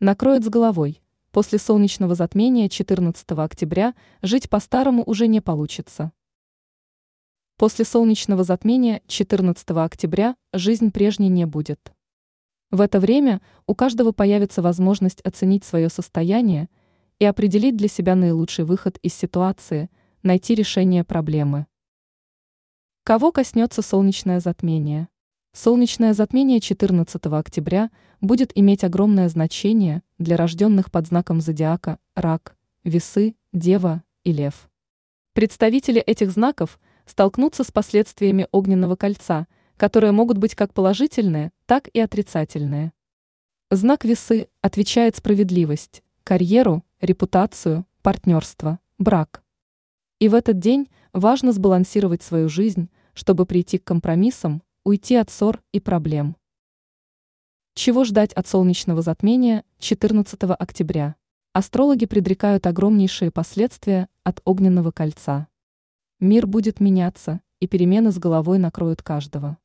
накроет с головой. После солнечного затмения 14 октября жить по-старому уже не получится. После солнечного затмения 14 октября жизнь прежней не будет. В это время у каждого появится возможность оценить свое состояние и определить для себя наилучший выход из ситуации, найти решение проблемы. Кого коснется солнечное затмение? Солнечное затмение 14 октября будет иметь огромное значение для рожденных под знаком зодиака Рак, Весы, Дева и Лев. Представители этих знаков столкнутся с последствиями огненного кольца, которые могут быть как положительные, так и отрицательные. Знак Весы отвечает справедливость, карьеру, репутацию, партнерство, брак. И в этот день важно сбалансировать свою жизнь, чтобы прийти к компромиссам, уйти от ссор и проблем. Чего ждать от солнечного затмения 14 октября? Астрологи предрекают огромнейшие последствия от огненного кольца. Мир будет меняться, и перемены с головой накроют каждого.